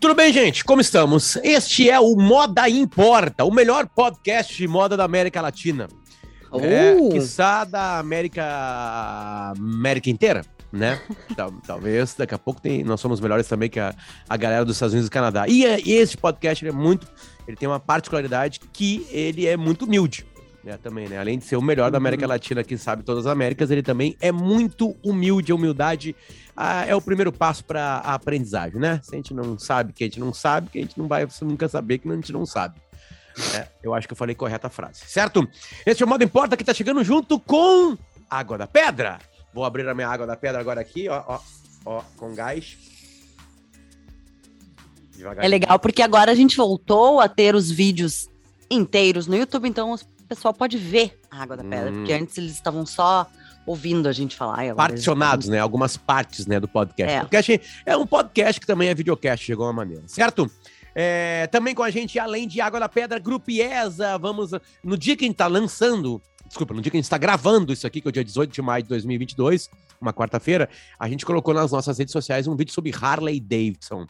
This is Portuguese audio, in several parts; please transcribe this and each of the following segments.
Tudo bem, gente? Como estamos? Este é o Moda Importa, o melhor podcast de moda da América Latina. Oh. É, quiçá da América, América inteira, né? Tal- Talvez daqui a pouco tem, nós somos melhores também que a, a galera dos Estados Unidos e do Canadá. E, é- e esse podcast é muito, ele tem uma particularidade que ele é muito humilde. Né, também, né? Além de ser o melhor da América Latina, que sabe todas as Américas, ele também é muito humilde. A humildade ah, é o primeiro passo para a aprendizagem, né? Se a gente não sabe que a gente não sabe, que a gente não vai nunca saber que a gente não sabe. É, eu acho que eu falei correta a frase, certo? Este é o Modo Importa que tá chegando junto com Água da Pedra. Vou abrir a minha Água da Pedra agora aqui, ó, ó, ó, com gás. É legal porque agora a gente voltou a ter os vídeos inteiros no YouTube, então pessoal pode ver a Água da Pedra, Hum. porque antes eles estavam só ouvindo a gente falar. particionados, né? Algumas partes, né, do podcast. É. podcast é um podcast que também é videocast, chegou uma maneira, certo? É, também com a gente, além de Água da Pedra, Grupo IESA, vamos, no dia que a gente tá lançando, desculpa, no dia que a gente tá gravando isso aqui, que é o dia 18 de maio de 2022, uma quarta-feira, a gente colocou nas nossas redes sociais um vídeo sobre Harley Davidson,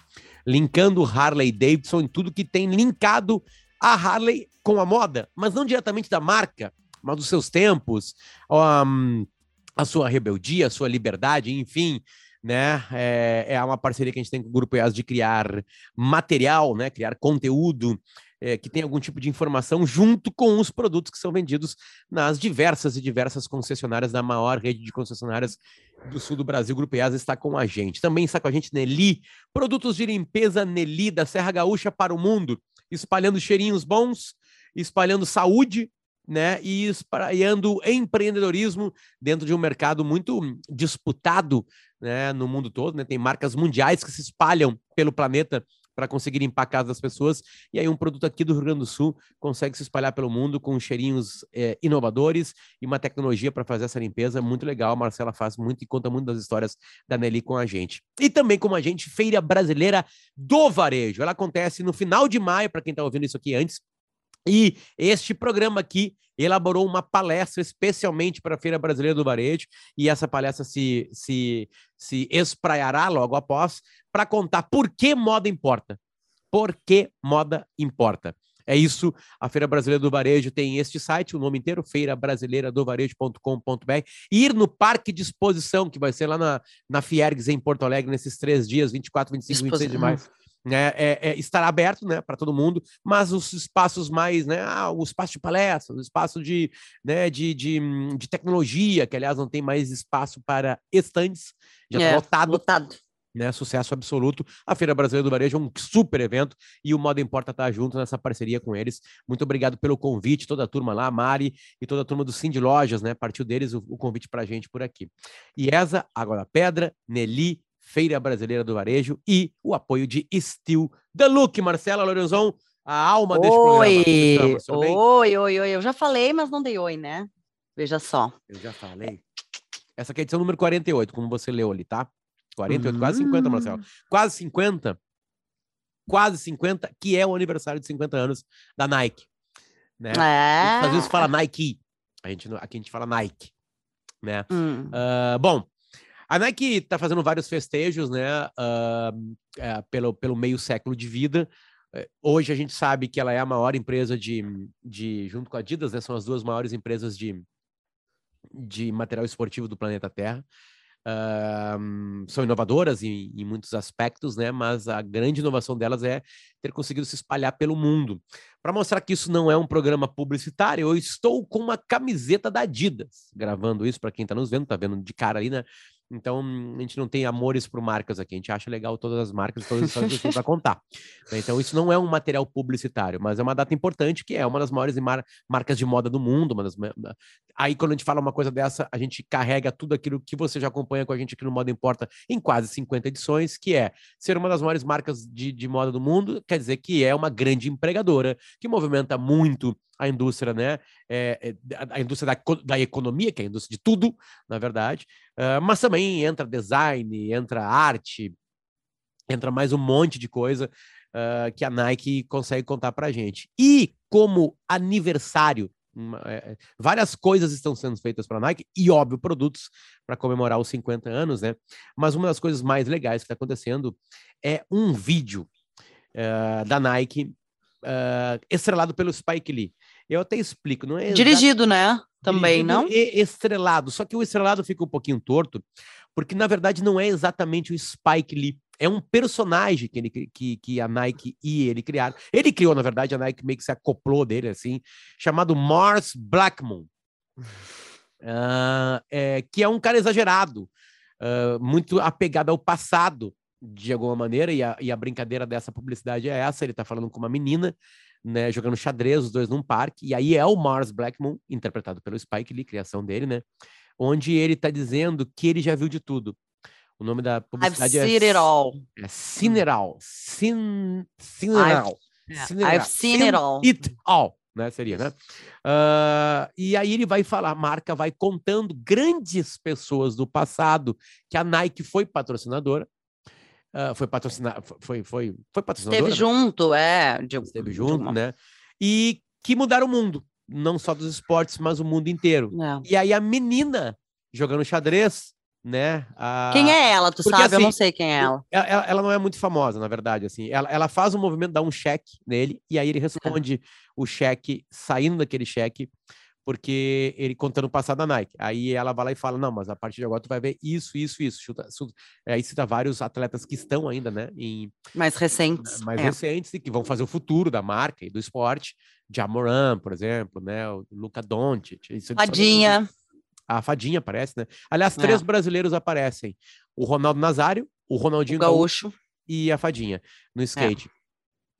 linkando Harley Davidson em tudo que tem linkado a Harley com a moda, mas não diretamente da marca, mas dos seus tempos, um, a sua rebeldia, a sua liberdade, enfim, né? É, é uma parceria que a gente tem com o Grupo EAS de criar material, né? Criar conteúdo é, que tem algum tipo de informação junto com os produtos que são vendidos nas diversas e diversas concessionárias da maior rede de concessionárias do sul do Brasil. O Grupo EAS está com a gente. Também está com a gente Nelly, produtos de limpeza Nelly da Serra Gaúcha para o mundo, espalhando cheirinhos bons, espalhando saúde, né, e espalhando empreendedorismo dentro de um mercado muito disputado, né, no mundo todo, né? Tem marcas mundiais que se espalham pelo planeta para conseguir casa das pessoas, e aí um produto aqui do Rio Grande do Sul consegue se espalhar pelo mundo com cheirinhos é, inovadores e uma tecnologia para fazer essa limpeza muito legal. A Marcela faz muito e conta muito das histórias da Nelly com a gente. E também com a gente, Feira Brasileira do Varejo. Ela acontece no final de maio, para quem está ouvindo isso aqui antes, e este programa aqui elaborou uma palestra especialmente para a Feira Brasileira do Varejo, e essa palestra se, se, se espraiará logo após para contar por que moda importa. Por que moda importa. É isso, a Feira Brasileira do Varejo tem este site, o nome inteiro, feirabrasileiradovarejo.com.br. Ir no Parque de Exposição, que vai ser lá na, na Fiergues, em Porto Alegre, nesses três dias, 24, 25 e 26 de maio né, é, é, estará aberto né, para todo mundo, mas os espaços mais, né, ah, o espaço de palestras, o espaço de, né, de, de, de tecnologia, que aliás não tem mais espaço para estandes, já está É, lotado, lotado. né, sucesso absoluto. A Feira Brasileira do Varejo é um super evento e o Moda Importa tá junto nessa parceria com eles. Muito obrigado pelo convite, toda a turma lá, a Mari e toda a turma do de Lojas, né, partiu deles o, o convite para a gente por aqui. IESA, Água da Pedra, Nelly, Feira Brasileira do Varejo e o apoio de Steel The Look. Marcela Lorenzon, a alma deste programa. Oi, estamos? Oi, oi, oi. Eu já falei, mas não dei oi, né? Veja só. Eu já falei. Essa aqui é a edição número 48, como você leu ali, tá? 48, quase 50, Hum. Marcelo. Quase 50. Quase 50, que é o aniversário de 50 anos da Nike. Né? É. Às vezes fala Nike. A gente, aqui a gente fala Nike. Né? Hum. Ah, bom, a Nike está fazendo vários festejos, né? é, pelo, pelo meio século de vida. Eh, Hoje a gente sabe que ela é a maior empresa de, de junto com a Adidas, né? São as duas maiores empresas de, de material esportivo do planeta Terra. Ah, são inovadoras em, em muitos aspectos, né? Mas a grande inovação delas é ter conseguido se espalhar pelo mundo. Para mostrar que isso não é um programa publicitário, eu estou com uma camiseta da Adidas, gravando isso para quem está nos vendo, tá vendo de cara ali, né? Então, a gente não tem amores por marcas aqui, a gente acha legal todas as marcas, todas as histórias que tem para contar. né? Então, isso não é um material publicitário, mas é uma data importante, que é uma das maiores mar- marcas de moda do mundo. Das... Aí, quando a gente fala uma coisa dessa, a gente carrega tudo aquilo que você já acompanha com a gente aqui no Moda Importa em quase 50 edições, que é ser uma das maiores marcas de, de moda do mundo, quer dizer que é uma grande empregadora, que movimenta muito a indústria, né? É, é, a- a indústria da, da economia, que é a indústria de tudo, na verdade, ah, mas também entra design, entra arte, entra mais um monte de coisa ah, que a Nike consegue contar para gente. E como aniversário, uma- é, é, várias coisas estão sendo feitas para a Nike e, óbvio, produtos para comemorar os 50 anos, né? Mas uma das coisas mais legais que está acontecendo é um vídeo uh, da Nike, uh, estrelado pelo Spike Lee. Eu até explico, não é? Dirigido, né? Também, não? E estrelado. Só que o estrelado fica um pouquinho torto, porque na verdade não é exatamente o Spike Lee. É um personagem que, ele, que, que a Nike e ele criaram. Ele criou, na verdade, a Nike meio que se acoplou dele, assim, chamado Mars Blackmon. Uh, é, que é um cara exagerado, uh, muito apegado ao passado, de alguma maneira, e a, e a brincadeira dessa publicidade é essa: ele tá falando com uma menina né, jogando xadrez, os dois num parque, e aí é o Mars Blackmon, interpretado pelo Spike Lee, criação dele, né? Onde ele tá dizendo que ele já viu de tudo. O nome da publicidade I've seen é, it all. é Cineral. Cin, Cineral. Yeah, Cineral. I've seen it all. It all, né? Seria, né? Ah, e aí ele vai falar, a marca vai contando grandes pessoas do passado que a Nike foi patrocinadora. Ah, foi patrocinada, foi, foi, foi patrocinadora. Esteve junto, é. de- esteve junto, alguma- né? E que mudaram o mundo, não só dos esportes, mas o mundo inteiro. É. E aí a menina jogando xadrez, né? a- Quem é ela? Tu porque, sabe? Eu não assim, sei quem é ela. Ela, ela- não é muito famosa, na verdade, assim. Ela, ela faz um movimento, dá um cheque nele, e aí ele responde o cheque, saindo daquele cheque, porque ele contando o passado da Nike. Aí ela vai lá e fala, não, mas a partir de agora tu vai ver isso, isso, isso. Chuta, su- aí cita vários atletas que estão ainda, né, em, Mais recentes. mais é. recentes e que vão fazer o futuro da marca e do esporte. Jamoran, por exemplo, né, o Luca Doncic. Fadinha. A Fadinha aparece, né? Aliás, É. três brasileiros aparecem. O Ronaldo Nazário, o O Ronaldinho Gaúcho gaúcho. e a Fadinha no skate.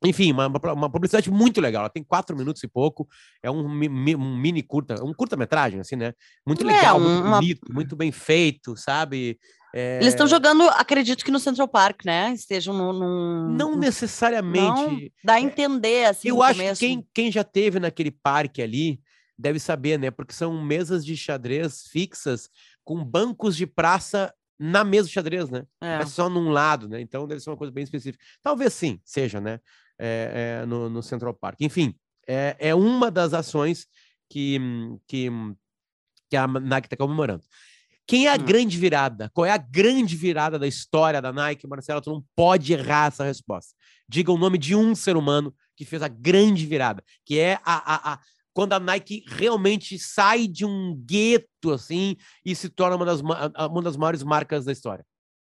Enfim, uma, uma publicidade muito legal. Ela tem quatro minutos e pouco. É um, um mini curta, um curta-metragem, assim, né? Muito É, legal, muito uma- bonito, muito bem feito, sabe? É, Eles estão jogando, acredito que no Central Park, né? Estejam num. num- Não necessariamente. Dá a entender, assim, Eu acho começo. que quem, quem já teve naquele parque ali deve saber, né? Porque são mesas de xadrez fixas com bancos de praça na mesa de xadrez, né? É. É só num lado, né? Então deve ser uma coisa bem específica. Talvez sim, seja, né? É, é, no, no Central Park. Enfim, é, é uma das ações que, que, que a Nike está comemorando. Quem é a Hum. grande virada? Qual é a grande virada da história da Nike? Marcelo, tu não pode errar essa resposta. Diga o nome de um ser humano que fez a grande virada, que é a, a, a- quando a Nike realmente sai de um gueto assim e se torna uma das, uma das maiores marcas da história.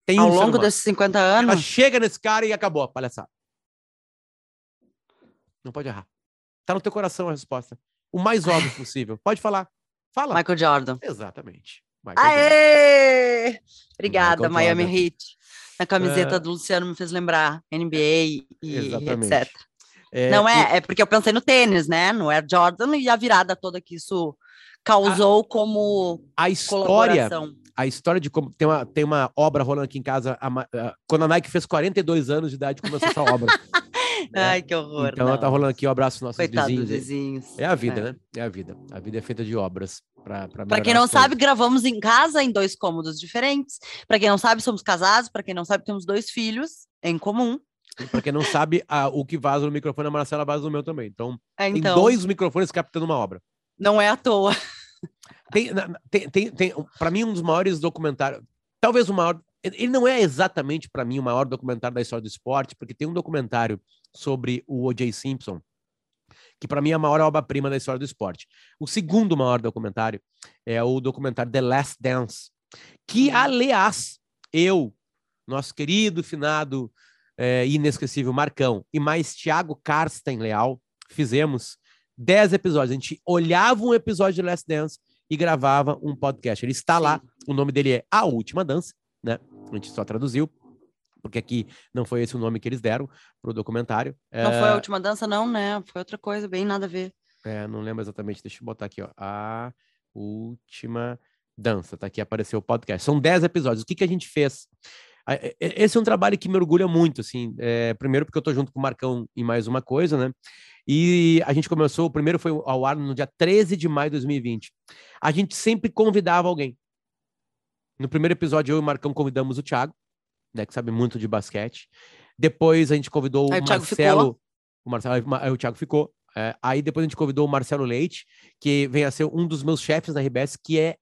Tem Ao um longo desses 50 Ela anos. chega nesse cara e acabou a palhaçada. Não pode errar. Tá no teu coração a resposta. O mais óbvio possível. Pode falar. Fala. Michael Jordan. Exatamente. Michael Jordan. Aê! Obrigada, Michael Miami Jordan. Heat. A camiseta É. do Luciano me fez lembrar NBA e Exatamente. etc. É, Não é, é porque eu pensei no tênis, né? No Air Jordan e a virada toda que isso causou como a história, a história de como tem uma, tem uma obra rolando aqui em casa, a a- quando a Nike fez 42 anos de idade, começou essa obra. né? Ai, que horror. então ela tá não. rolando aqui, um abraço nossos Coitado vizinhos. vizinhos. É a vida, É. né? É a vida. A vida é feita de obras para quem não sabe, gravamos em casa em dois cômodos diferentes. Para quem não sabe, somos casados. Para quem não sabe, temos dois filhos em comum. Para quem não sabe, a- o que vaza no microfone a Marcela vaza no meu também. Então, É, tem Então, dois microfones captando uma obra. não é à toa. Tem, tem, tem, tem para mim, um dos maiores documentários, talvez o maior. Ele não é exatamente, para mim, o maior documentário da história do esporte, porque tem um documentário sobre o O.J. Simpson, que para mim é a maior obra-prima da história do esporte. O segundo maior documentário é o documentário The Last Dance, que, Hum. aliás, eu, nosso querido, finado, eh, inesquecível Marcão, e mais Thiago Karsten Leal, fizemos 10 episódios. A gente olhava um episódio de Last Dance e gravava um podcast. Ele está lá, o nome dele é A Última Dança, né? A gente só traduziu, porque aqui não foi esse o nome que eles deram para o documentário. Não É, foi a última dança, não, né? Foi outra coisa, bem nada a ver. é, não lembro exatamente, deixa eu botar aqui, ó. A Última Dança, tá aqui, apareceu o podcast. São 10 episódios. O que, que a gente fez? Esse é um trabalho que me orgulha muito, assim. é, primeiro porque eu tô junto com o Marcão em mais uma coisa, né? E a gente começou, o primeiro foi ao ar no dia 13 de maio de 2020. A gente sempre convidava alguém. No primeiro episódio, eu e o Marcão convidamos o Thiago, né, que sabe muito de basquete. Depois a gente convidou Aí o Marcelo. O Marcelo, aí o Thiago ficou. É, aí depois a gente convidou o Marcelo Leite, que vem a ser um dos meus chefes da RBS, que é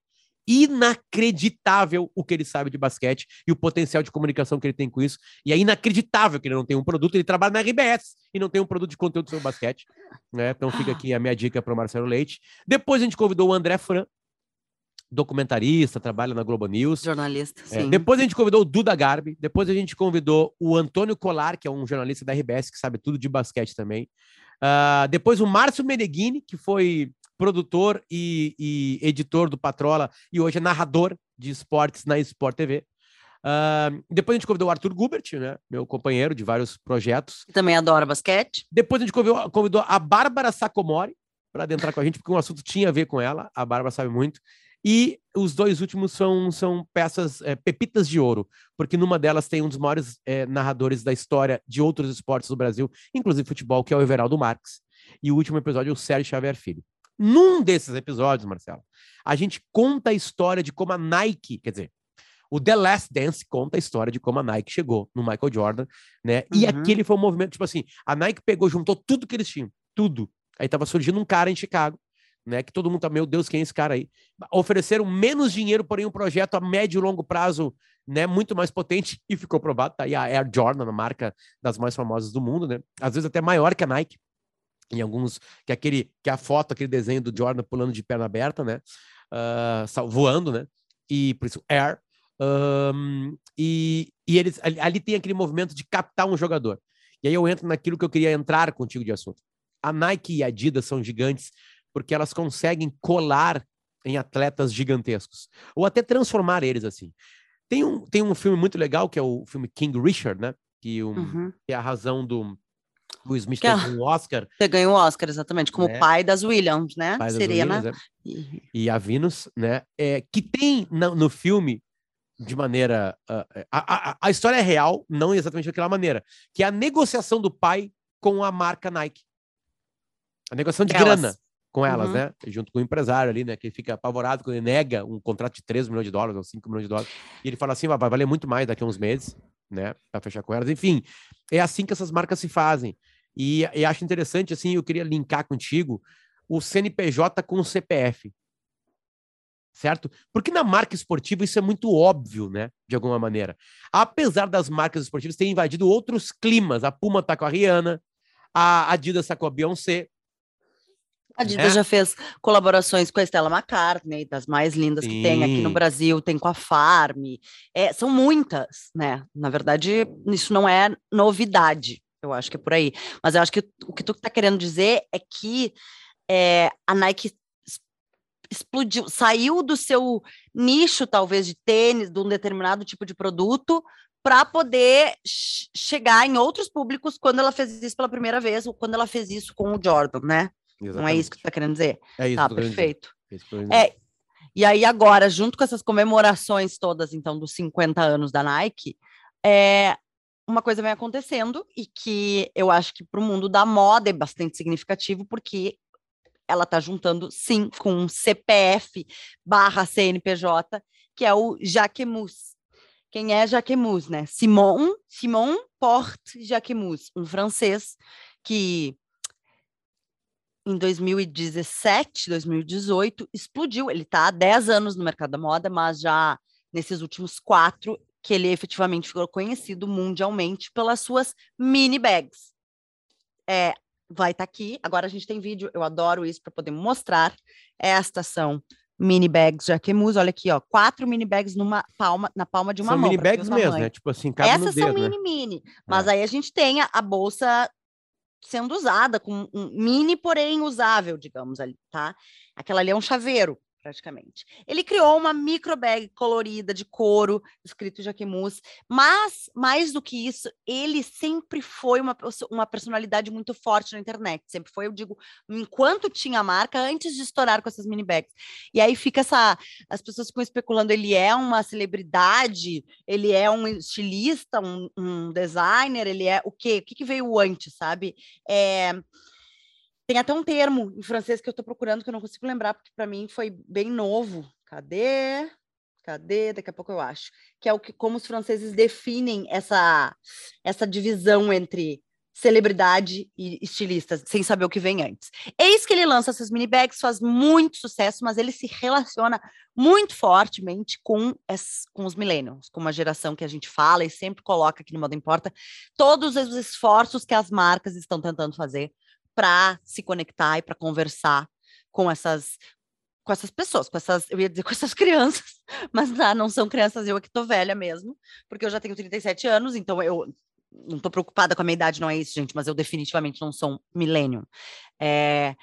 inacreditável o que ele sabe de basquete e o potencial de comunicação que ele tem com isso. E é inacreditável que ele não tem um produto. Ele trabalha na RBS e não tem um produto de conteúdo sobre basquete. Né? Então fica aqui a minha dica para o Marcelo Leite. Depois a gente convidou o André Fran, documentarista, trabalha na Globo News. Jornalista, É, sim. depois a gente convidou o Duda Garbi, depois a gente convidou o Antônio Colar, que é um jornalista da RBS que sabe tudo de basquete também. Ah, depois o Márcio Meneghini, que foi produtor e, e editor do Patrola e hoje é narrador de esportes na Sport TV. Ah, depois a gente convidou o Arthur Gubert, né, meu companheiro de vários projetos. Que também adora basquete. Depois a gente convidou, convidou a Bárbara Sacomori para adentrar com a gente, porque o assunto tinha a ver com ela. A Bárbara sabe muito. E os dois últimos são, são peças, é, pepitas de ouro, porque numa delas tem um dos maiores é, narradores da história de outros esportes do Brasil, inclusive futebol, que é o Everaldo Marques. E o último episódio é o Sérgio Xavier Filho. Num desses episódios, Marcelo, a gente conta a história de como a Nike, quer dizer, o The Last Dance conta a história de como a Nike chegou no Michael Jordan, né? E Uhum. aquele foi um movimento, tipo assim, a Nike pegou, juntou tudo que eles tinham, tudo. Aí tava surgindo um cara em Chicago, né? Que todo mundo tá, meu Deus, quem é esse cara aí? Ofereceram menos dinheiro, porém um projeto a médio e longo prazo, né? Muito mais potente e ficou provado. Tá aí a Air Jordan, a marca das mais famosas do mundo, né? Às vezes até maior que a Nike. Em alguns, que aquele, que a foto, aquele desenho do Jordan pulando de perna aberta, né? Sal- voando, né? E por isso Air. Ahn, e, e eles ali, ali tem aquele movimento de captar um jogador. E aí eu entro naquilo que eu queria entrar contigo de assunto. A Nike e a Adidas são gigantes porque elas conseguem colar em atletas gigantescos ou até transformar eles assim. Tem um, tem um filme muito legal que é o filme King Richard, né? Que, um, Uhum. que é a razão do Will Smith Que é- ter um Oscar, Você ganhou o Oscar, exatamente, como Né? pai das Williams, né? pai Serena. Williams, né? e- a Venus, né? É, que tem na- no filme de maneira. ah, a, a, a história é real, não exatamente daquela maneira, que é a negociação do pai com a marca Nike. A negociação de Delas. grana com elas, Uhum. né? Junto com o empresário ali, né? Que fica apavorado quando ele nega um contrato de 3 milhões de dólares ou 5 milhões de dólares. E ele fala assim: vai valer muito mais daqui a uns meses, né? Pra fechar com elas. Enfim, é assim que essas marcas se fazem. E, e acho interessante, assim, eu queria linkar contigo o CNPJ com o CPF. Certo? Porque na marca esportiva isso é muito óbvio, né? De alguma maneira. Apesar das marcas esportivas terem invadido outros climas. A Puma tá com a Rihanna, a Adidas tá com a Beyoncé. A Adidas É. já fez colaborações com a Stella McCartney, das mais lindas que tem aqui no Sim. Brasil, tem com a Farm. É, são muitas, né? Na verdade, isso não é novidade. Eu acho que é por aí. Mas eu acho que o que tu está querendo dizer é que é, a Nike explodiu, saiu do seu nicho, talvez, de tênis, de um determinado tipo de produto, para poder che- chegar em outros públicos quando ela fez isso pela primeira vez, ou quando ela fez isso com o Jordan, né? Não é isso que tu está querendo dizer? É isso Tá, perfeito. É querendo dizer. É, e aí agora, junto com essas comemorações todas, então, dos 50 anos da Nike, é, uma coisa vem acontecendo e que eu acho que para o mundo da moda é bastante significativo, porque ela está juntando, sim, com um CPF barra CNPJ, que é o Jacquemus. Quem é Jacquemus, né? Simon, Simon Porte Jacquemus, um francês que em 2017, 2018, explodiu. Ele está há 10 anos no mercado da moda, mas já nesses últimos quatro que ele efetivamente ficou conhecido mundialmente pelas suas mini bags. É, vai estar aqui. Agora a gente tem vídeo, eu adoro isso para poder mostrar. Estas são mini bags Jacquemus. Olha aqui, ó, quatro mini bags numa palma, na palma de uma São mão. mini pra ver o bags mesmo, né? Tipo assim, cabe Essas no são dedo, né? mini mini, mas aí a gente tem a, a bolsa sendo usada com um mini, porém usável, digamos ali, tá? Aquela ali é um chaveiro, praticamente. Ele criou uma micro bag colorida de couro, escrito Jaquemus, mas mais do que isso, ele sempre foi uma, uma personalidade muito forte na internet. Sempre foi, eu digo, enquanto tinha a marca, antes de estourar com essas mini bags. E aí fica essa, as pessoas ficam especulando, ele é uma celebridade, ele é um estilista, um, um designer, ele é o quê? O que, que veio antes, sabe? É, tem até um termo em francês que eu estou procurando que eu não consigo lembrar, porque para mim foi bem novo. Cadê? Cadê? Daqui a pouco eu acho. Que é o que como os franceses definem essa, essa divisão entre celebridade e estilista, sem saber o que vem antes. Eis que ele lança essas mini bags, faz muito sucesso, mas ele se relaciona muito fortemente com, as, com os millennials, com uma geração que a gente fala e sempre coloca aqui no Moda Importa, todos os esforços que as marcas estão tentando fazer para se conectar e para conversar com essas com essas pessoas, com essas, eu ia dizer com essas crianças, mas não, não são crianças, eu aqui tô velha mesmo, porque eu já tenho 37 anos, então eu não estou preocupada com a minha idade, não é isso, gente, mas eu definitivamente não sou um millennium. É,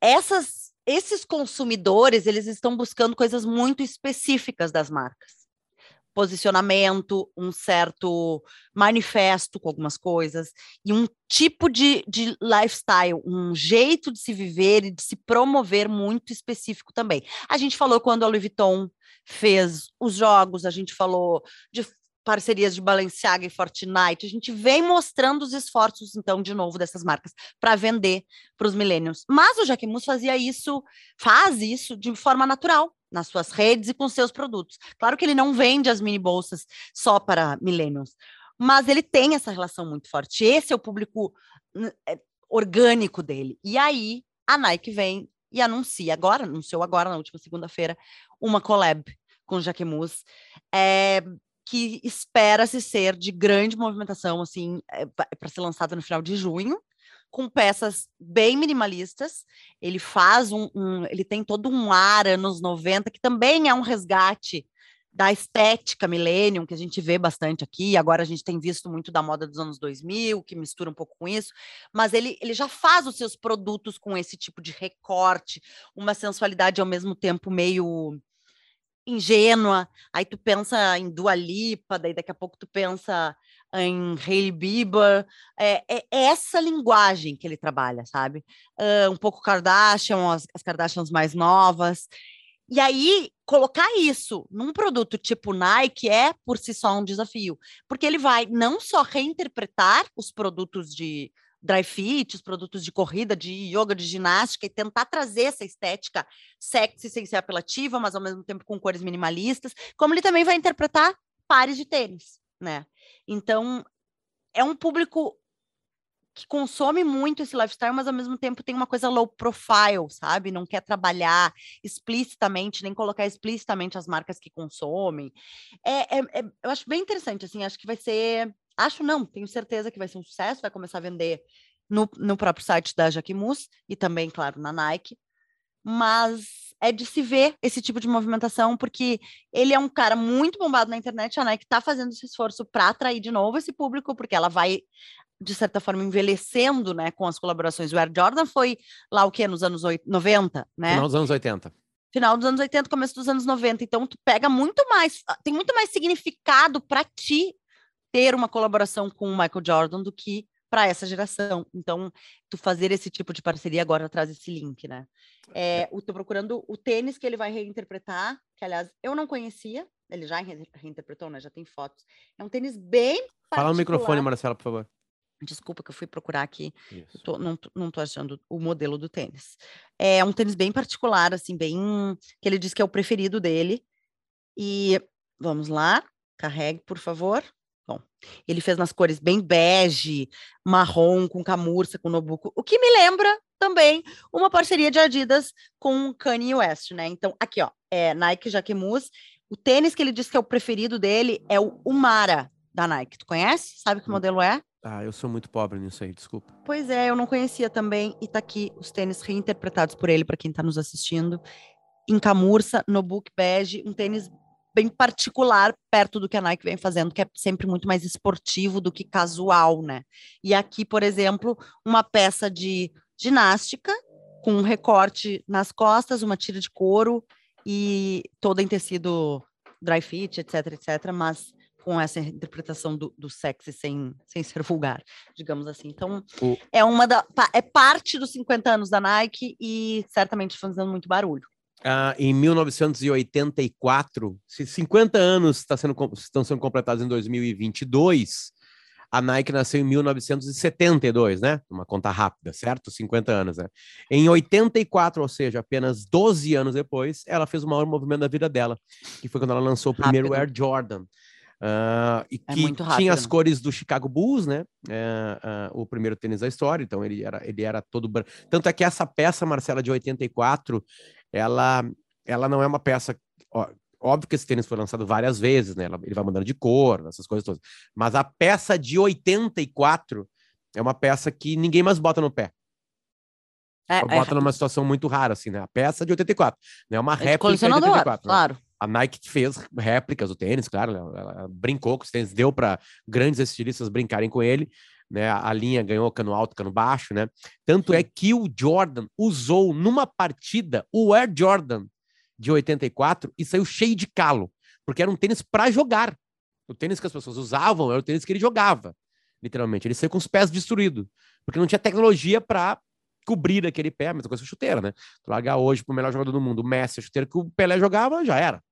essas, esses consumidores, eles estão buscando coisas muito específicas das marcas. Posicionamento, um certo manifesto com algumas coisas, e um tipo de, de lifestyle, um jeito de se viver e de se promover muito específico também. A gente falou quando a Louis Vuitton fez os jogos, a gente falou de parcerias de Balenciaga e Fortnite, a gente vem mostrando os esforços, então, de novo, dessas marcas para vender para os millennials. Mas o Jacquemus fazia isso, faz isso de forma natural nas suas redes e com seus produtos. Claro que ele não vende as mini bolsas só para millennials, mas ele tem essa relação muito forte. Esse é o público é, orgânico dele. E aí a Nike vem e anuncia agora, anunciou agora na última segunda-feira, uma collab com Jaquemus. É, que espera-se ser de grande movimentação, assim, é, para ser lançada no final de junho, com peças bem minimalistas. Ele faz um, um, ele tem todo um ar anos 90, que também é um resgate da estética millennium, que a gente vê bastante aqui, agora a gente tem visto muito da moda dos anos 2000, que mistura um pouco com isso, mas ele, ele já faz os seus produtos com esse tipo de recorte, uma sensualidade ao mesmo tempo meio ingênua, aí tu pensa em Dua Lipa, daí daqui a pouco tu pensa em Hailey Bieber, é, é, essa linguagem que ele trabalha, sabe? Uh, um pouco Kardashian, as, as Kardashians mais novas, e aí, colocar isso num produto tipo Nike é, por si só, um desafio, porque ele vai não só reinterpretar os produtos de, dry fit, os produtos de corrida, de yoga, de ginástica e tentar trazer essa estética sexy sem ser apelativa, mas ao mesmo tempo com cores minimalistas, como ele também vai interpretar pares de tênis, né? Então, é um público que consome muito esse lifestyle, mas ao mesmo tempo tem uma coisa low profile, sabe? Não quer trabalhar explicitamente, nem colocar explicitamente as marcas que consomem. É, é, é eu acho bem interessante, assim, acho que vai ser Acho não, tenho certeza que vai ser um sucesso, vai começar a vender no, no próprio site da Jaquimus e também, claro, na Nike. Mas é de se ver esse tipo de movimentação, porque ele é um cara muito bombado na internet, a Nike está fazendo esse esforço para atrair de novo esse público, porque ela vai, de certa forma, envelhecendo né, com as colaborações. O Air Jordan foi lá o que? Nos anos 90, né? Final dos anos 80 final dos anos 80, começo dos anos 90. Então, tu pega muito mais, tem muito mais significado para ti ter uma colaboração com o Michael Jordan do que para essa geração. Então, tu fazer esse tipo de parceria agora traz esse link, né? É, eu tô procurando o tênis que ele vai reinterpretar, que aliás eu não conhecia, ele já reinterpretou, né? Já tem fotos. É um tênis bem Fala no microfone, Marcela, por favor. Desculpa que eu fui procurar aqui, tô, não, não tô achando o modelo do tênis. É um tênis bem particular, assim, bem. que ele diz que é o preferido dele. E vamos lá, carregue, por favor. Ele fez nas cores bem bege, marrom, com camurça, com nobuco, o que me lembra também uma parceria de Adidas com Kanye West, né? Então, aqui, ó, é Nike Jaquemus. O tênis que ele disse que é o preferido dele é o Umara, da Nike. Tu conhece? Sabe que hum. modelo é? Ah, eu sou muito pobre nisso aí, desculpa. Pois é, eu não conhecia também. E tá aqui os tênis reinterpretados por ele, para quem tá nos assistindo. Em camurça, no book bege, um tênis bem particular perto do que a Nike vem fazendo, que é sempre muito mais esportivo do que casual, né? E aqui, por exemplo, uma peça de ginástica com um recorte nas costas, uma tira de couro e toda em tecido dry fit, etc, etc, mas com essa interpretação do, do sexy sem, sem ser vulgar, digamos assim. Então, o... é uma da é parte dos 50 anos da Nike e certamente fazendo muito barulho. Ah, em 1984, se 50 anos tá sendo, estão sendo completados em 2022, a Nike nasceu em 1972, né? Uma conta rápida, certo? 50 anos, né? Em 84, ou seja, apenas 12 anos depois, ela fez o maior movimento da vida dela, que foi quando ela lançou o primeiro Rápido. Air Jordan. Uh, e É que tinha as cores do Chicago Bulls, né? É, ah, o primeiro tênis da história, então ele era, ele era todo branco. Tanto é que essa peça, Marcela, de 84, ela, ela não é uma peça. ó, óbvio que esse tênis foi lançado várias vezes, né? Ele vai mudando de cor, essas coisas todas. Mas a peça de 84 é uma peça que ninguém mais bota no pé. É, bota numa situação muito rara, assim, né? A peça de 84, né? Uma é réplica de colecionador, 84. né? claro. A Nike fez réplicas do tênis, claro, ela brincou com os tênis, deu para grandes estilistas brincarem com ele, né? A, linha ganhou cano alto, cano baixo, né? Tanto é que o Jordan usou numa partida o Air Jordan de 84 e saiu cheio de calo, porque era um tênis para jogar. O tênis que as pessoas usavam era o tênis que ele jogava, literalmente. Ele saiu com os pés destruídos, porque não tinha tecnologia para cobrir aquele pé, a mesma coisa que a chuteira, né? Tu largar hoje pro melhor jogador do mundo, o Messi, a chuteira que o Pelé jogava, já era.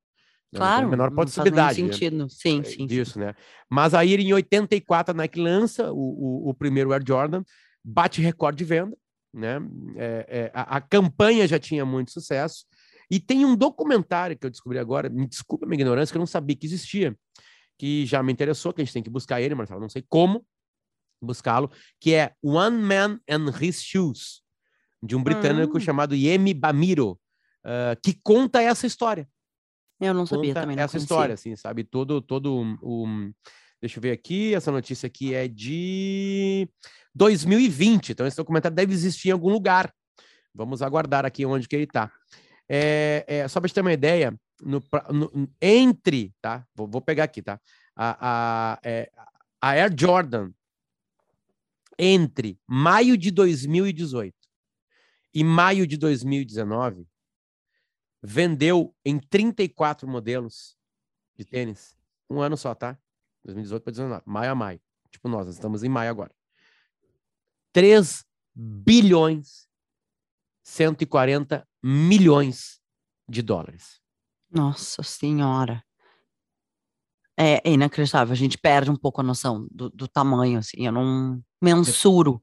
Né? Claro, menor não faz possibilidade. né? sentido. Sim, é, sim, sim. disso, né? Mas aí em 84 a Nike lança o, o, o primeiro Air Jordan, bate recorde de venda, né? É, é, a, a campanha já tinha muito sucesso. E tem um documentário que eu descobri agora, me desculpa a minha ignorância, que eu não sabia que existia, que já me interessou, que a gente tem que buscar ele, Marcelo, não sei como buscá-lo, que é One Man and His Shoes, de um britânico Hum. chamado Yemi Bamiro, ah, que conta essa história Eu não sabia também. Não essa conhecia. história, assim, sabe? Todo, todo um, um- Deixa eu ver aqui, essa notícia aqui é de 2020, então esse documentário deve existir em algum lugar. Vamos aguardar aqui onde que ele está. É, é, só para ter uma ideia, no, no- entre, tá? Vou, vou pegar aqui, tá? A, a, é, a Air Jordan, entre maio de 2018 e maio de 2019, vendeu em 34 modelos de tênis. Um ano só, tá? 2018 para 2019. Maio a maio. Tipo nós, nós estamos em maio agora. 3 bilhões 140 milhões de dólares. Nossa senhora. É, é inacreditável. A gente perde um pouco a noção do, do tamanho, assim. Eu não mensuro.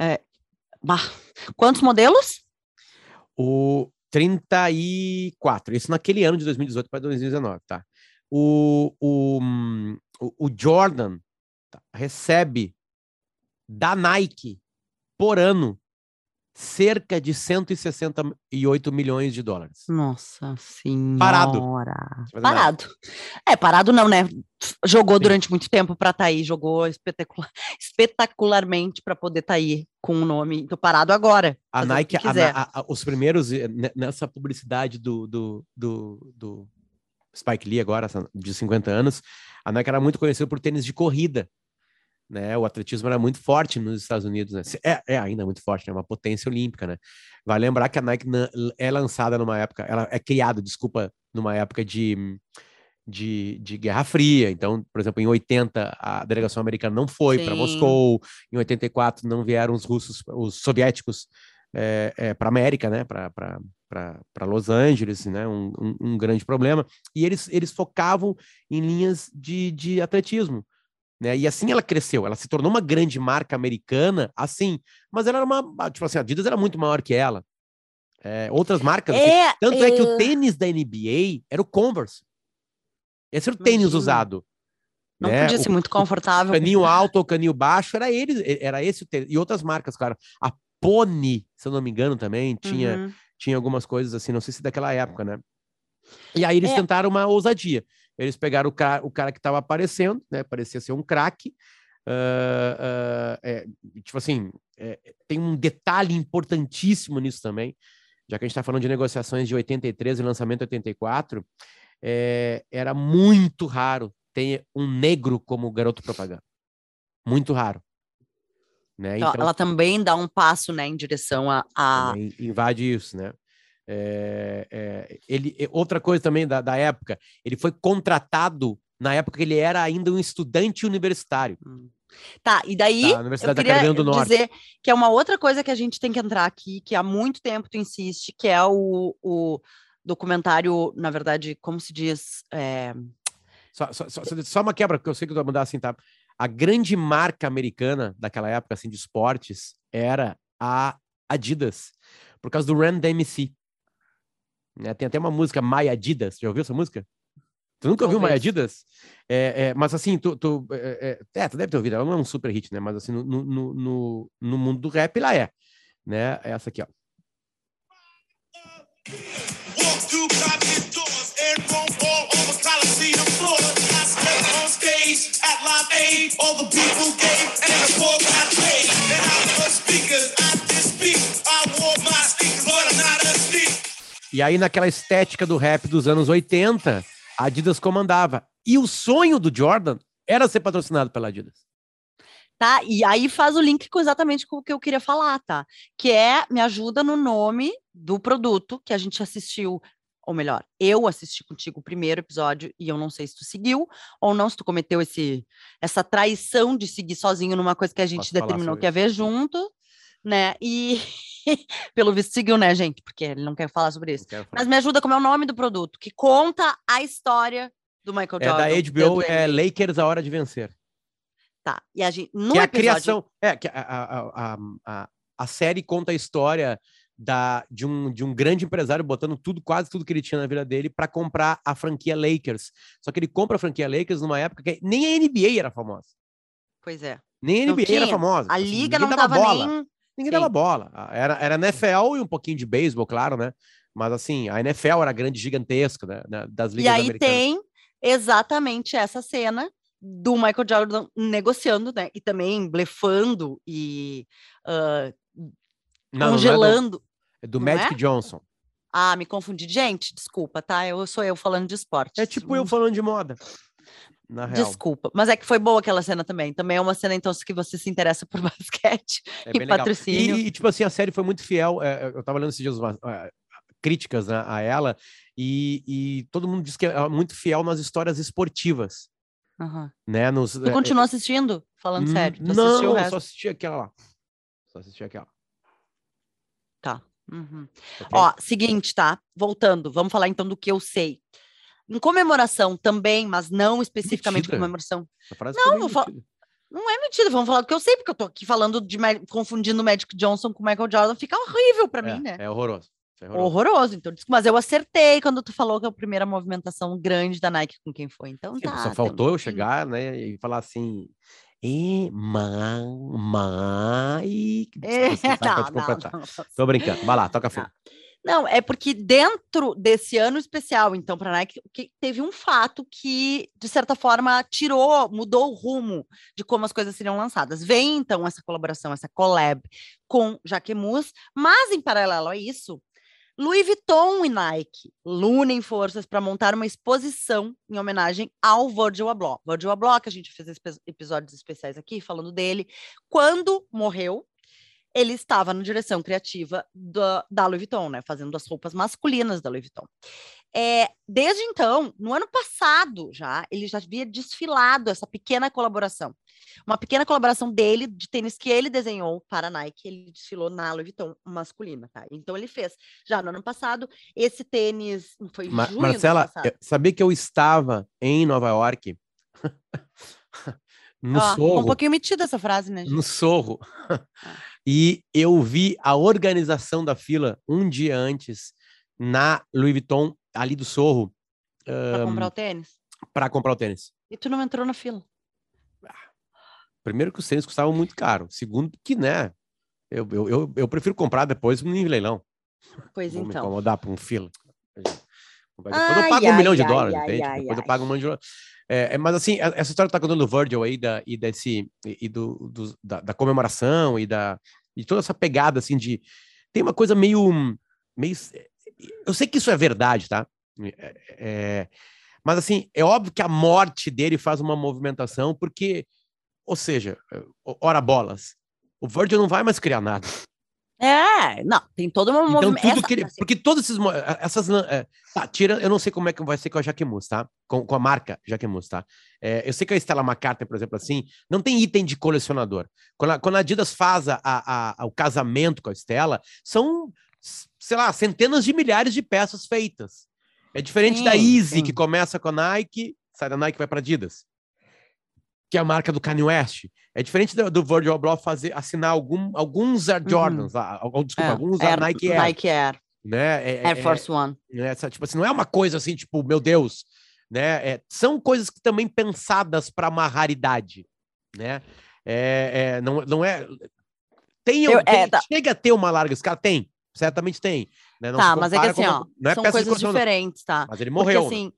É, bah, Quantos modelos? O 34, isso naquele ano de 2018 para 2019, tá? O, o, o Jordan tá, recebe da Nike por ano cerca de 168 milhões de dólares. Nossa senhora. Parado. Parado. É, parado não, né? Jogou Sim. durante muito tempo para estar aí, jogou espetacular, espetacularmente para poder estar aí com o nome. Tô parado agora. A Nike, a- a- a- os primeiros, eh, ne- nessa publicidade do, do, do, do Spike Lee agora, de 50 anos, a Nike era muito conhecida por tênis de corrida. Né? O atletismo era muito forte nos Estados Unidos, né? É, é ainda muito forte, é uma potência olímpica, né? Vai lembrar que a Nike é lançada numa época, ela é criada, desculpa, numa época de, de, de Guerra Fria. Então, por exemplo, em 80, a delegação americana não foi para. Moscou, em 84 não vieram os russos, os soviéticos para a América, né? Para Los Angeles, né? Um, um, um grande problema. E eles, eles focavam em linhas de, de atletismo. Né? E assim ela cresceu, ela se tornou uma grande marca americana, assim, mas ela era uma, tipo assim, a Adidas era muito maior que ela. É, outras marcas, assim, É, tanto é que o é, tênis da NBA era o Converse. Esse era o tênis Imagina. usado. Não né? podia O- ser muito confortável. caninho alto ou caninho baixo, era ele, era esse o tênis. E outras marcas, cara. A Pony, se eu não me engano, também tinha, Uhum. tinha algumas coisas assim, não sei se daquela época, né? E aí eles É. tentaram uma ousadia. Eles pegaram o cara, o cara que estava aparecendo, né? Parecia ser um craque. ah, ah, é, tipo assim, é, tem um detalhe importantíssimo nisso também, já que a gente está falando de negociações de 83 e lançamento 84, é, era muito raro ter um negro como garoto propaganda. Muito raro. Né? Ela, ela também dá um passo, né, em direção a, a- invade isso, né? É, é, ele, é, outra coisa também da, da época, ele foi contratado na época que ele era ainda um estudante universitário. Tá, e daí Da eu queria dizer que é uma outra coisa que a gente tem que entrar aqui, que há muito tempo tu insiste, que é o, o documentário, na verdade, como se diz, é, Só, só, só, só uma quebra, porque eu sei que tu vai mandar assim, tá? A grande marca americana daquela época, assim, de esportes, era a Adidas, por causa do Ran DMC. Né? Tem até uma música My Adidas, já ouviu essa música? Tu nunca ouviu Talvez. Adidas? É, é, mas assim, tu, tu, é, é, é, tu deve ter ouvido, ela não é um super hit, né? Mas assim, no, no, no- no, mundo do rap ela é, né? Essa aqui, ó. All at Live Aid. The people gave and the poor got paid. And I was speakers. E aí, naquela estética do rap dos anos 80, a Adidas comandava. E o sonho do Jordan era ser patrocinado pela Adidas. Tá? E aí faz o link com exatamente com o que eu queria falar, tá? Que é me ajuda no nome do produto que a gente assistiu, ou melhor, eu assisti contigo o primeiro episódio e eu não sei se tu seguiu ou não, se tu cometeu esse, essa traição de seguir sozinho numa coisa que a gente Posso determinou que ia ver junto, né? E pelo visto seguiu, né, gente? Porque ele não quer falar sobre isso. Falar. Mas me ajuda como é o nome do produto, que conta a história do Michael É Jordan. da dentro HBO, é. Lakers A Hora de Vencer. Tá. E a gente, no que é a episódio criação. É, que a, a, a, a, a série conta a história da, de, um, de um grande empresário botando tudo, quase tudo que ele tinha na vida dele para comprar a franquia Lakers. Só que ele compra a franquia Lakers numa época que nem a NBA era famosa. Pois é. Nem a NBA era famosa. A Assim, liga ninguém não dava tava bola. nem. Ninguém Sim. dava bola. Ah, Era, era NFL e um pouquinho de beisebol, claro, né? Mas assim, a NFL era grande, gigantesca, né? Das E ligas aí americanas. tem exatamente essa cena do Michael Jordan negociando, né? E também blefando e ah, Não, não é do- congelando. É do, Magic é? Johnson. Ah, me confundi. Gente, desculpa, tá? Eu sou eu falando de esporte. É tipo eu falando de moda. Na real. Desculpa. Mas é que foi boa aquela cena também. Também é uma cena, então, que você se interessa por basquete. É e patrocínio. E, e, tipo assim, a série foi muito fiel. é, eu tava lendo esses dias é, críticas né, a ela, e, e todo mundo diz que é muito fiel nas histórias esportivas, Aham. né? Nos, Tu continua assistindo? Falando Hum, sério. Não, eu só assisti aquela lá. Só assisti aquela. Tá. Uhum. ok? Ó, seguinte, tá? Voltando, vamos falar então do que eu sei. Em comemoração também, mas não especificamente Mentira. comemoração. Não, vou falar-. Não é mentira, vamos falar do que eu sei, porque eu tô aqui falando de confundindo o Magic Johnson com o Michael Jordan, fica horrível pra é, mim, né? É horroroso. É horroroso. Horroroso, então, desculpa, mas eu acertei quando tu falou que é a primeira movimentação grande da Nike com quem foi. Então Sim, tá. só faltou eu chegar, né, e falar assim. E ma, ma, e... É, Você sabe, não, não, não. Tô brincando. Vai lá, toca a fila. Não, é porque dentro desse ano especial, então, para Nike, teve um fato que, de certa forma, tirou, mudou o rumo de como as coisas seriam lançadas. Vem, então, essa colaboração, essa collab com Jaquemus, mas, em paralelo a isso, Louis Vuitton e Nike unem forças para montar uma exposição em homenagem ao Virgil Abloh. Virgil Abloh, que a gente fez episódios especiais aqui, falando dele, quando morreu, ele estava na direção criativa da, da Louis Vuitton, né? Fazendo as roupas masculinas da Louis Vuitton. É, desde então, no ano passado já, ele já havia desfilado essa pequena colaboração. Uma pequena colaboração dele, de tênis que ele desenhou para a Nike, ele desfilou na Louis Vuitton masculina, tá? Então ele fez já no ano passado esse tênis, foi em Ma- junho Marcela, sabia que eu estava em Nova York? no Ó, ficou um Sorro. pouquinho metida essa frase, né, gente? no Sorro. E eu vi a organização da fila um dia antes na Louis Vuitton, ali do Sorro, Para comprar o tênis. para comprar o tênis. E tu não entrou na fila. Primeiro que os tênis custavam muito caro. Segundo que, né, eu, eu, eu, eu prefiro comprar depois no leilão. Pois Vou me então. incomodar para um fila. Depois eu Ai, pago um ai, milhão de ai, dólares, ai, entende? Depois eu pago um monte de dólares. É, é, mas assim, a- essa história que tá contando do Virgil aí da, e desse e do, do- da, da comemoração e da e toda essa pegada assim de tem uma coisa meio meio eu sei que isso é verdade, tá? É, é, mas assim, é óbvio que a morte dele faz uma movimentação porque ou seja, ora bolas. O Virgil não vai mais criar nada. É, não, tem toda uma Então, movimentação. tudo que ele. Porque todos esses. Essas. eh, tá, tira. Eu não sei como é que vai ser com a Jaquemus, tá? Com, com a marca Jaquemus, tá? Eh, eu sei que a Stella McCartney, por exemplo, assim, não tem item de colecionador. Quando a, quando a Adidas faz a, a- o casamento com a Stella, são, sei lá, centenas de milhares de peças feitas. É diferente da Sim, Easy, sim. que começa com a Nike, sai da Nike e vai para Adidas. Que é a marca do Kanye West. É diferente do, do Virgil Abloh fazer, assinar algum, alguns Air Jordans, ah, al- desculpa, É, alguns Air- Nike Air Nike Air, né? É, Air é- Force One. é essa, tipo assim, não é uma coisa assim, tipo, meu Deus, né? É, são coisas que também pensadas para uma raridade, né? É, é, não, não é. Tem, Eu- tem- é, tá. chega a ter uma larga escala? Tem, certamente tem. Né? Não tá, mas é que assim, ó, é são coisas diferentes, tá? Mas ele Porque morreu. né? assim,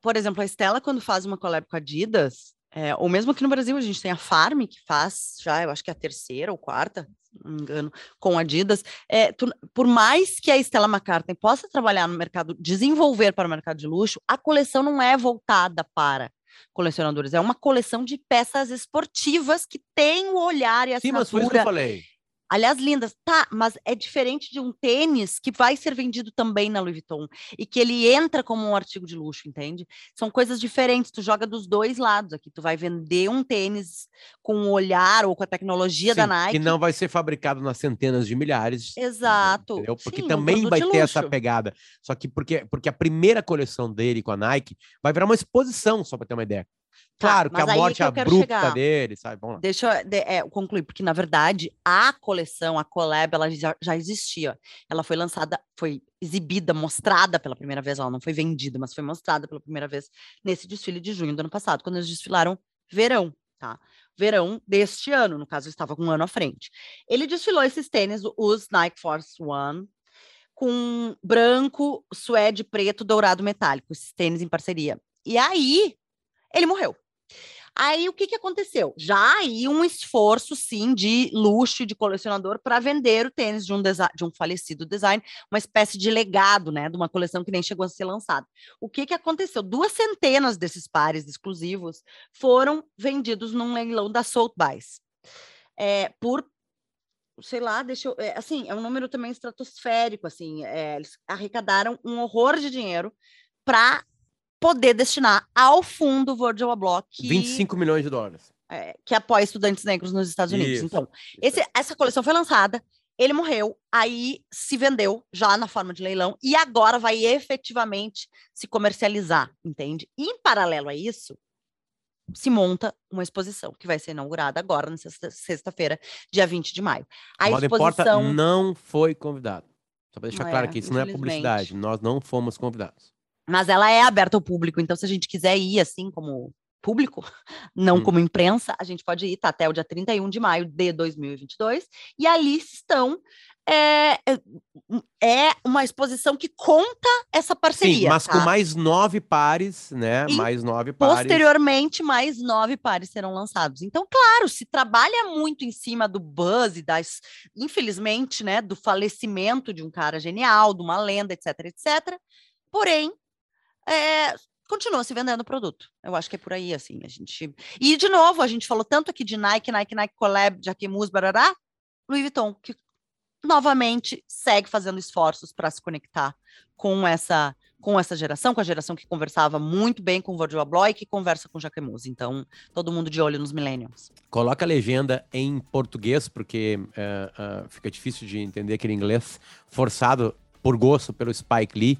por exemplo, a Estela, quando faz uma collab com a Adidas, é, ou mesmo aqui no Brasil, a gente tem a Farm, que faz já, eu acho que é a terceira ou quarta, se não me engano, com Adidas. É, tu- por mais que a Stella McCartney possa trabalhar no mercado, desenvolver para o mercado de luxo, a coleção não é voltada para colecionadores, é uma coleção de peças esportivas que tem o olhar e a Sim, mas foi isso que eu falei. Aliás, lindas, tá, mas é diferente de um tênis que vai ser vendido também na Louis Vuitton e que ele entra como um artigo de luxo, entende? São coisas diferentes, tu joga dos dois lados aqui, tu vai vender um tênis com o olhar ou com a tecnologia da Sim, Nike. Que não vai ser fabricado nas centenas de milhares. Exato. entendeu? Porque Sim, um também produto vai ter essa pegada. Só que porque, porque a primeira coleção dele com a Nike vai virar uma exposição, só para ter uma ideia. Tá, Claro que a aí morte que eu quero abrupta chegar. dele, sabe? Vamos lá. Deixa eu de- é, concluir, porque na verdade a coleção, a collab, ela já, já existia. Ela foi lançada, foi exibida, mostrada pela primeira vez, ela não foi vendida, mas foi mostrada pela primeira vez nesse desfile de junho do ano passado, quando eles desfilaram verão, tá? Verão deste ano, no caso, estava com um ano à frente. Ele desfilou esses tênis, os Nike Force One, com branco, suede preto, dourado metálico, esses tênis em parceria. E aí, ele morreu. Aí o que, que aconteceu? Já aí um esforço, sim, de luxo de colecionador para vender o tênis de um, de um falecido design, uma espécie de legado, né? De uma coleção que nem chegou a ser lançada. O que, que aconteceu? Duas centenas desses pares exclusivos foram vendidos num leilão da Sold Buys. É, por sei lá, deixa eu, é, assim, é um número também estratosférico, assim, é, eles arrecadaram um horror de dinheiro para poder destinar ao fundo Virgil Abloh, que, 25 milhões de dólares. é, que apoia estudantes negros nos Estados Unidos. Isso, Então, esse- essa coleção foi lançada, ele morreu, aí se vendeu já na forma de leilão e agora vai efetivamente se comercializar, entende? E em paralelo a isso, se monta uma exposição que vai ser inaugurada agora, na sexta- sexta-feira, dia 20 de maio. A Importa exposição não foi convidado. Só para deixar É, claro aqui, isso não é publicidade. Nós não fomos convidados. Mas ela é aberta ao público, então se a gente quiser ir assim como público, não Hum. como imprensa, a gente pode ir tá, até o dia 31 de maio de 2022, e ali estão. É, é- é uma exposição que conta essa parceria. Sim, mas com tá? mais nove pares, né? E mais nove pares. Posteriormente, mais nove pares serão lançados. Então, claro, se trabalha muito em cima do buzz e das, infelizmente, né, do falecimento de um cara genial, de uma lenda, etc, etc. Porém, é, continua se vendendo o produto. Eu acho que é por aí, assim, a gente... E, de novo, a gente falou tanto aqui de Nike, Nike, Nike Collab, Jacquemus, barará, Louis Vuitton, que novamente segue fazendo esforços para se conectar com essa com essa geração, com a geração que conversava muito bem com o Virgil Abloh e que conversa com o Jacquemus. Então, todo mundo de olho nos millennials. Coloca a legenda em português, porque é, é, fica difícil de entender aquele inglês forçado por gosto pelo Spike Lee,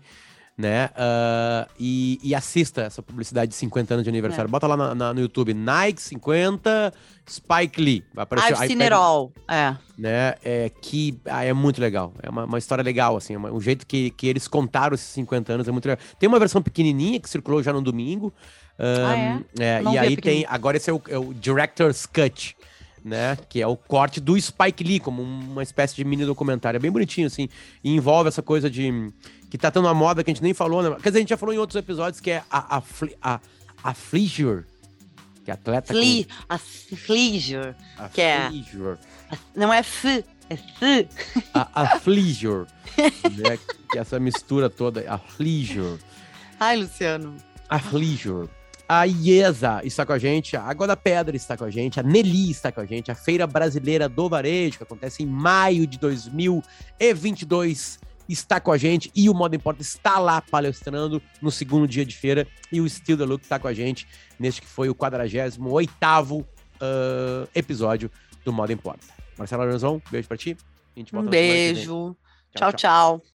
né? Ah, e, e assista essa publicidade de 50 anos de aniversário. Bota lá na- na- no YouTube, Nike 50 Spike Lee. Vai aparecer. I've seen all. É. né? É que ah, é muito legal. É uma, uma história legal, assim. uma- o jeito que, que eles contaram esses 50 anos é muito legal. Tem uma versão pequenininha que circulou já no domingo. Ah, ahn, é, Não e aí tem. Agora esse é o, é o Director's Cut. Né, que é o corte do Spike Lee, como uma espécie de mini documentário. É bem bonitinho, assim. E envolve essa coisa de. Que tá tendo uma moda que a gente nem falou, né? Quer dizer, a gente já falou em outros episódios, que é a, a, a, a Fleisure, que é atleta. com- Fle a Fleisure. que é-. Não é F, é F. a, a Fleisure, né? Que é essa mistura toda, a Fleisure, Ai, Luciano. a Fleisure. A IESA está com a gente, a Água da Pedra está com a gente, a Nelly está com a gente, a Feira Brasileira do Varejo, que acontece em maio de 2022, está com a gente, e o Moda Importa está lá palestrando no segundo dia de feira, e o Still the Look está com a gente neste que foi o 48º ah, episódio do Moda Importa. Marcelo Lorenzo, beijo pra ti. A gente volta Um beijo. Tchau, tchau.